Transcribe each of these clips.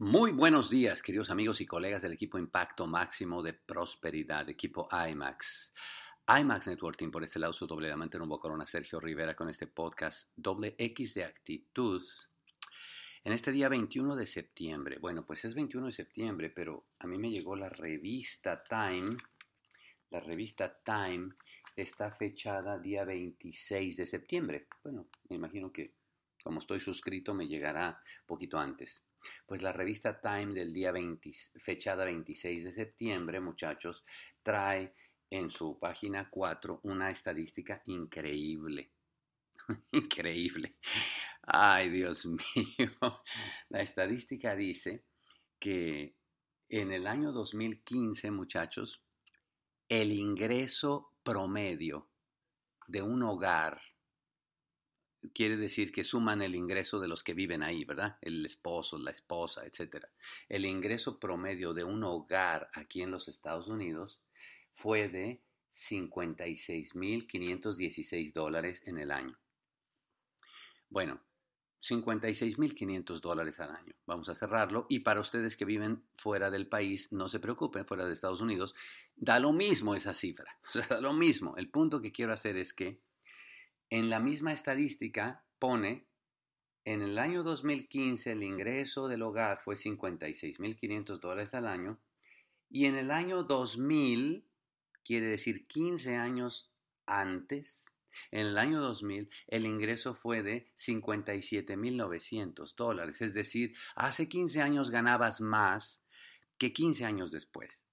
Muy buenos días, queridos amigos y colegas del equipo Impacto Máximo de Prosperidad, equipo IMAX. IMAX Networking, por este lado, su doble diamante rumbo corona, Sergio Rivera, con este podcast doble X de actitud. En este día 21 de septiembre, bueno, pues es 21 de septiembre, pero a mí me llegó la revista Time. La revista Time está fechada día 26 de septiembre. Bueno, me imagino que como estoy suscrito me llegará poquito antes. Pues la revista Time del día 20, fechada 26 de septiembre, muchachos, trae en su página 4 una estadística increíble. increíble. Ay, Dios mío. La estadística dice que en el año 2015, muchachos, el ingreso promedio de un hogar quiere decir que suman el ingreso de los que viven ahí, ¿verdad? El esposo, la esposa, etc. El ingreso promedio de un hogar aquí en los Estados Unidos fue de 56.516 dólares en el año. Bueno, 56.500 dólares al año. Vamos a cerrarlo. Y para ustedes que viven fuera del país, no se preocupen, fuera de Estados Unidos, da lo mismo esa cifra. O sea, da lo mismo. El punto que quiero hacer es que en la misma estadística pone, en el año 2015 el ingreso del hogar fue 56.500 dólares al año y en el año 2000, quiere decir 15 años antes, en el año 2000 el ingreso fue de 57.900 dólares, es decir, hace 15 años ganabas más que 15 años después.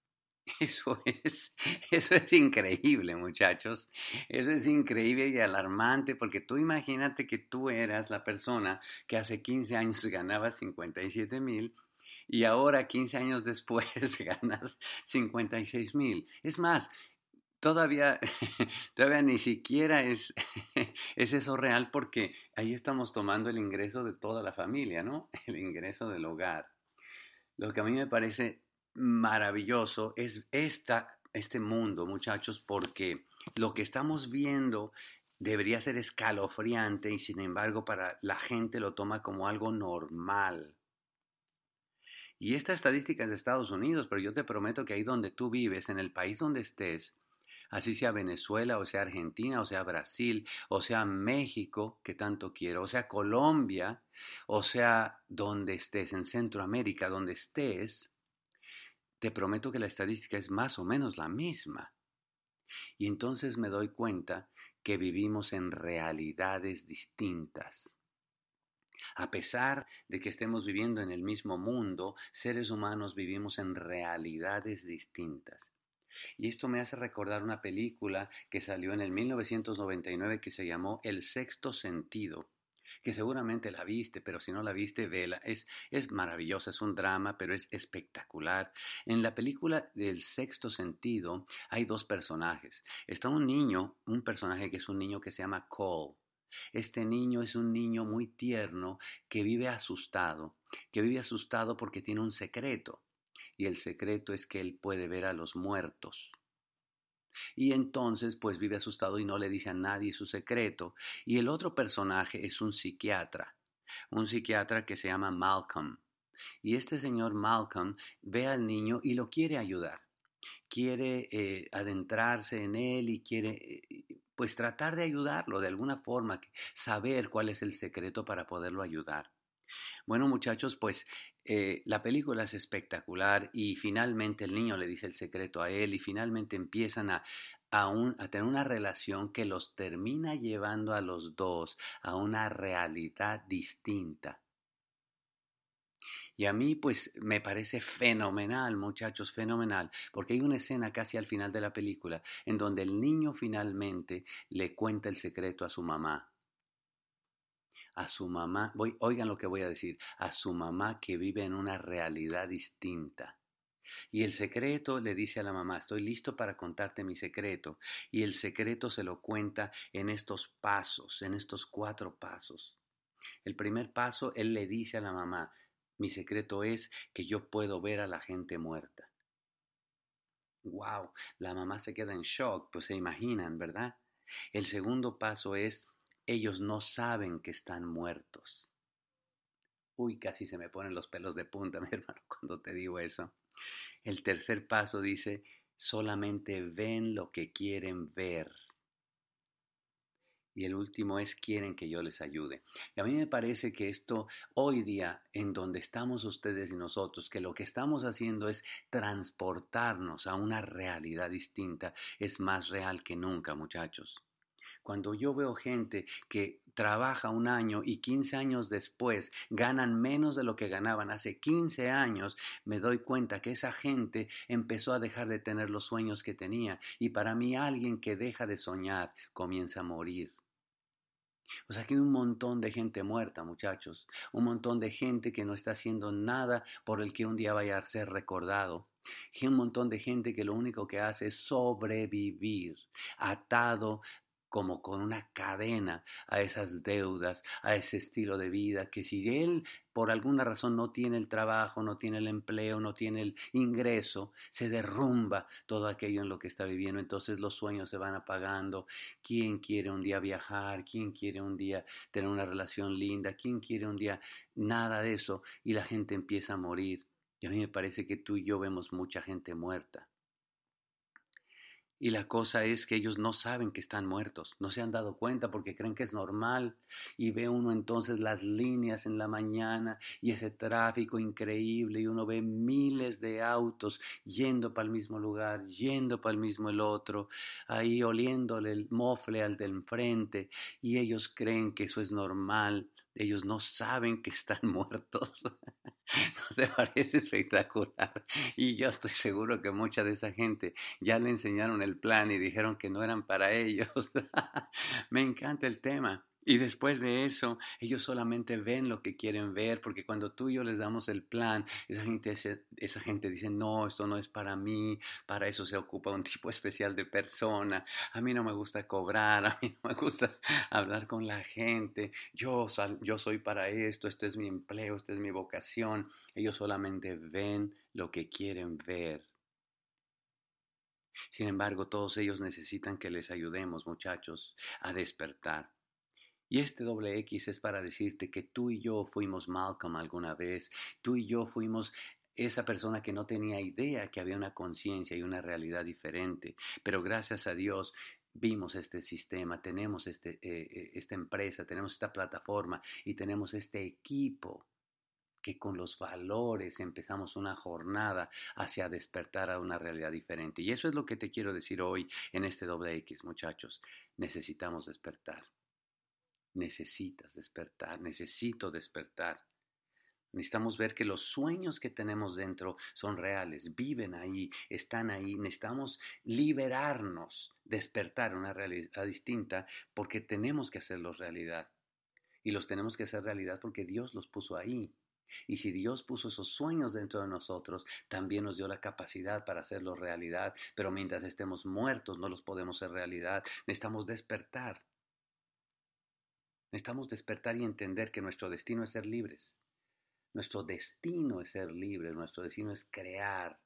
Eso es, eso es increíble, muchachos. Eso es increíble y alarmante porque tú imagínate que tú eras la persona que hace 15 años ganaba 57 mil y ahora 15 años después ganas 56 mil. Es más, todavía, todavía ni siquiera es, es eso real porque ahí estamos tomando el ingreso de toda la familia, ¿no? El ingreso del hogar. Lo que a mí me parece maravilloso es esta, este mundo, muchachos, porque lo que estamos viendo debería ser escalofriante y sin embargo para la gente lo toma como algo normal. Y esta estadística es de Estados Unidos, pero yo te prometo que ahí donde tú vives, en el país donde estés, así sea Venezuela, o sea Argentina, o sea Brasil, o sea México, que tanto quiero, o sea Colombia, o sea donde estés, en Centroamérica, donde estés, te prometo que la estadística es más o menos la misma. Y entonces me doy cuenta que vivimos en realidades distintas. A pesar de que estemos viviendo en el mismo mundo, seres humanos vivimos en realidades distintas. Y esto me hace recordar una película que salió en el 1999 que se llamó El sexto sentido que seguramente la viste, pero si no la viste, vela. Es, es maravillosa, es un drama, pero es espectacular. En la película del sexto sentido hay dos personajes. Está un niño, un personaje que es un niño que se llama Cole. Este niño es un niño muy tierno que vive asustado, que vive asustado porque tiene un secreto. Y el secreto es que él puede ver a los muertos. Y entonces pues vive asustado y no le dice a nadie su secreto. Y el otro personaje es un psiquiatra, un psiquiatra que se llama Malcolm. Y este señor Malcolm ve al niño y lo quiere ayudar. Quiere eh, adentrarse en él y quiere eh, pues tratar de ayudarlo de alguna forma, saber cuál es el secreto para poderlo ayudar. Bueno, muchachos, pues eh, la película es espectacular y finalmente el niño le dice el secreto a él y finalmente empiezan a, a, a, tener una relación que los termina llevando a los dos a una realidad distinta. Y a mí pues me parece fenomenal, muchachos, fenomenal, porque hay una escena casi al final de la película en donde el niño finalmente le cuenta el secreto a su mamá a su mamá, voy, oigan lo que voy a decir, a su mamá que vive en una realidad distinta. Y el secreto le dice a la mamá, estoy listo para contarte mi secreto. Y el secreto se lo cuenta en estos pasos, en estos cuatro pasos. El primer paso, él le dice a la mamá, mi secreto es que yo puedo ver a la gente muerta. ¡Wow! La mamá se queda en shock, pues se imaginan, ¿verdad? El segundo paso es, ellos no saben que están muertos. Uy, casi se me ponen los pelos de punta, mi hermano, cuando te digo eso. El tercer paso dice, solamente ven lo que quieren ver. Y el último es quieren que yo les ayude. Y a mí me parece que esto hoy día, en donde estamos ustedes y nosotros, que lo que estamos haciendo es transportarnos a una realidad distinta, es más real que nunca, muchachos. Cuando yo veo gente que trabaja un año y 15 años después ganan menos de lo que ganaban hace 15 años, me doy cuenta que esa gente empezó a dejar de tener los sueños que tenía. Y para mí alguien que deja de soñar comienza a morir. O sea que hay un montón de gente muerta, muchachos, un montón de gente que no está haciendo nada por el que un día vaya a ser recordado. Hay un montón de gente que lo único que hace es sobrevivir, atado como con una cadena a esas deudas, a ese estilo de vida, que si él por alguna razón no tiene el trabajo, no tiene el empleo, no tiene el ingreso, se derrumba todo aquello en lo que está viviendo, entonces los sueños se van apagando. ¿Quién quiere un día viajar? ¿Quién quiere un día tener una relación linda? ¿Quién quiere un día nada de eso? Y la gente empieza a morir. Y a mí me parece que tú y yo vemos mucha gente muerta. Y la cosa es que ellos no saben que están muertos, no se han dado cuenta porque creen que es normal. Y ve uno entonces las líneas en la mañana y ese tráfico increíble y uno ve miles de autos yendo para el mismo lugar, yendo para el mismo el otro, ahí oliéndole el mofle al del enfrente y ellos creen que eso es normal ellos no saben que están muertos. ¿No se parece espectacular? Y yo estoy seguro que mucha de esa gente ya le enseñaron el plan y dijeron que no eran para ellos. Me encanta el tema. Y después de eso, ellos solamente ven lo que quieren ver, porque cuando tú y yo les damos el plan, esa gente, esa gente dice, no, esto no es para mí, para eso se ocupa un tipo especial de persona, a mí no me gusta cobrar, a mí no me gusta hablar con la gente, yo, yo soy para esto, este es mi empleo, esta es mi vocación. Ellos solamente ven lo que quieren ver. Sin embargo, todos ellos necesitan que les ayudemos, muchachos, a despertar. Y este doble X es para decirte que tú y yo fuimos Malcolm alguna vez, tú y yo fuimos esa persona que no tenía idea que había una conciencia y una realidad diferente, pero gracias a Dios vimos este sistema, tenemos este, eh, eh, esta empresa, tenemos esta plataforma y tenemos este equipo que con los valores empezamos una jornada hacia despertar a una realidad diferente. Y eso es lo que te quiero decir hoy en este doble X, muchachos. Necesitamos despertar necesitas despertar, necesito despertar. Necesitamos ver que los sueños que tenemos dentro son reales, viven ahí, están ahí. Necesitamos liberarnos, despertar una realidad distinta porque tenemos que hacerlos realidad. Y los tenemos que hacer realidad porque Dios los puso ahí. Y si Dios puso esos sueños dentro de nosotros, también nos dio la capacidad para hacerlos realidad. Pero mientras estemos muertos no los podemos hacer realidad. Necesitamos despertar. Necesitamos despertar y entender que nuestro destino es ser libres. Nuestro destino es ser libres, nuestro destino es crear,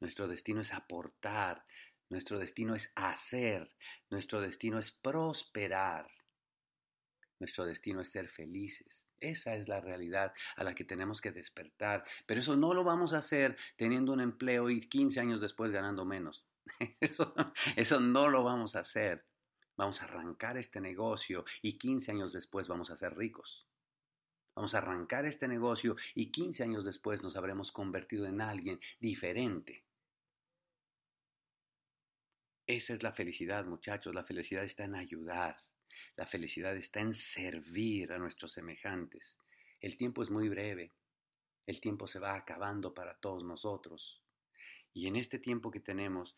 nuestro destino es aportar, nuestro destino es hacer, nuestro destino es prosperar. Nuestro destino es ser felices. Esa es la realidad a la que tenemos que despertar. Pero eso no lo vamos a hacer teniendo un empleo y 15 años después ganando menos. Eso, eso no lo vamos a hacer. Vamos a arrancar este negocio y 15 años después vamos a ser ricos. Vamos a arrancar este negocio y 15 años después nos habremos convertido en alguien diferente. Esa es la felicidad, muchachos. La felicidad está en ayudar. La felicidad está en servir a nuestros semejantes. El tiempo es muy breve. El tiempo se va acabando para todos nosotros. Y en este tiempo que tenemos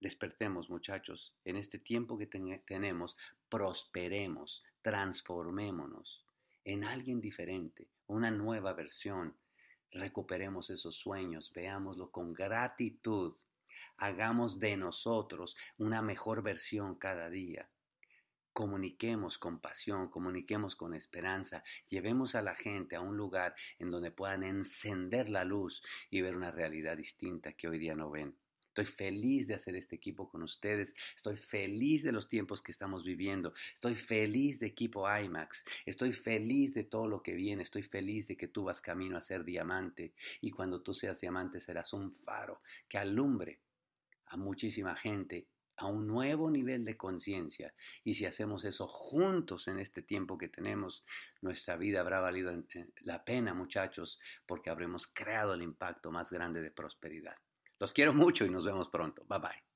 Despertemos, muchachos, en este tiempo que tenemos, prosperemos, transformémonos en alguien diferente, una nueva versión. Recuperemos esos sueños, veámoslo con gratitud, hagamos de nosotros una mejor versión cada día. Comuniquemos con pasión, comuniquemos con esperanza, llevemos a la gente a un lugar en donde puedan encender la luz y ver una realidad distinta que hoy día no ven. Estoy feliz de hacer este equipo con ustedes. Estoy feliz de los tiempos que estamos viviendo. Estoy feliz de equipo IMAX. Estoy feliz de todo lo que viene. Estoy feliz de que tú vas camino a ser diamante. Y cuando tú seas diamante serás un faro que alumbre a muchísima gente a un nuevo nivel de conciencia. Y si hacemos eso juntos en este tiempo que tenemos, nuestra vida habrá valido la pena, muchachos, porque habremos creado el impacto más grande de prosperidad. Los quiero mucho y nos vemos pronto. Bye bye.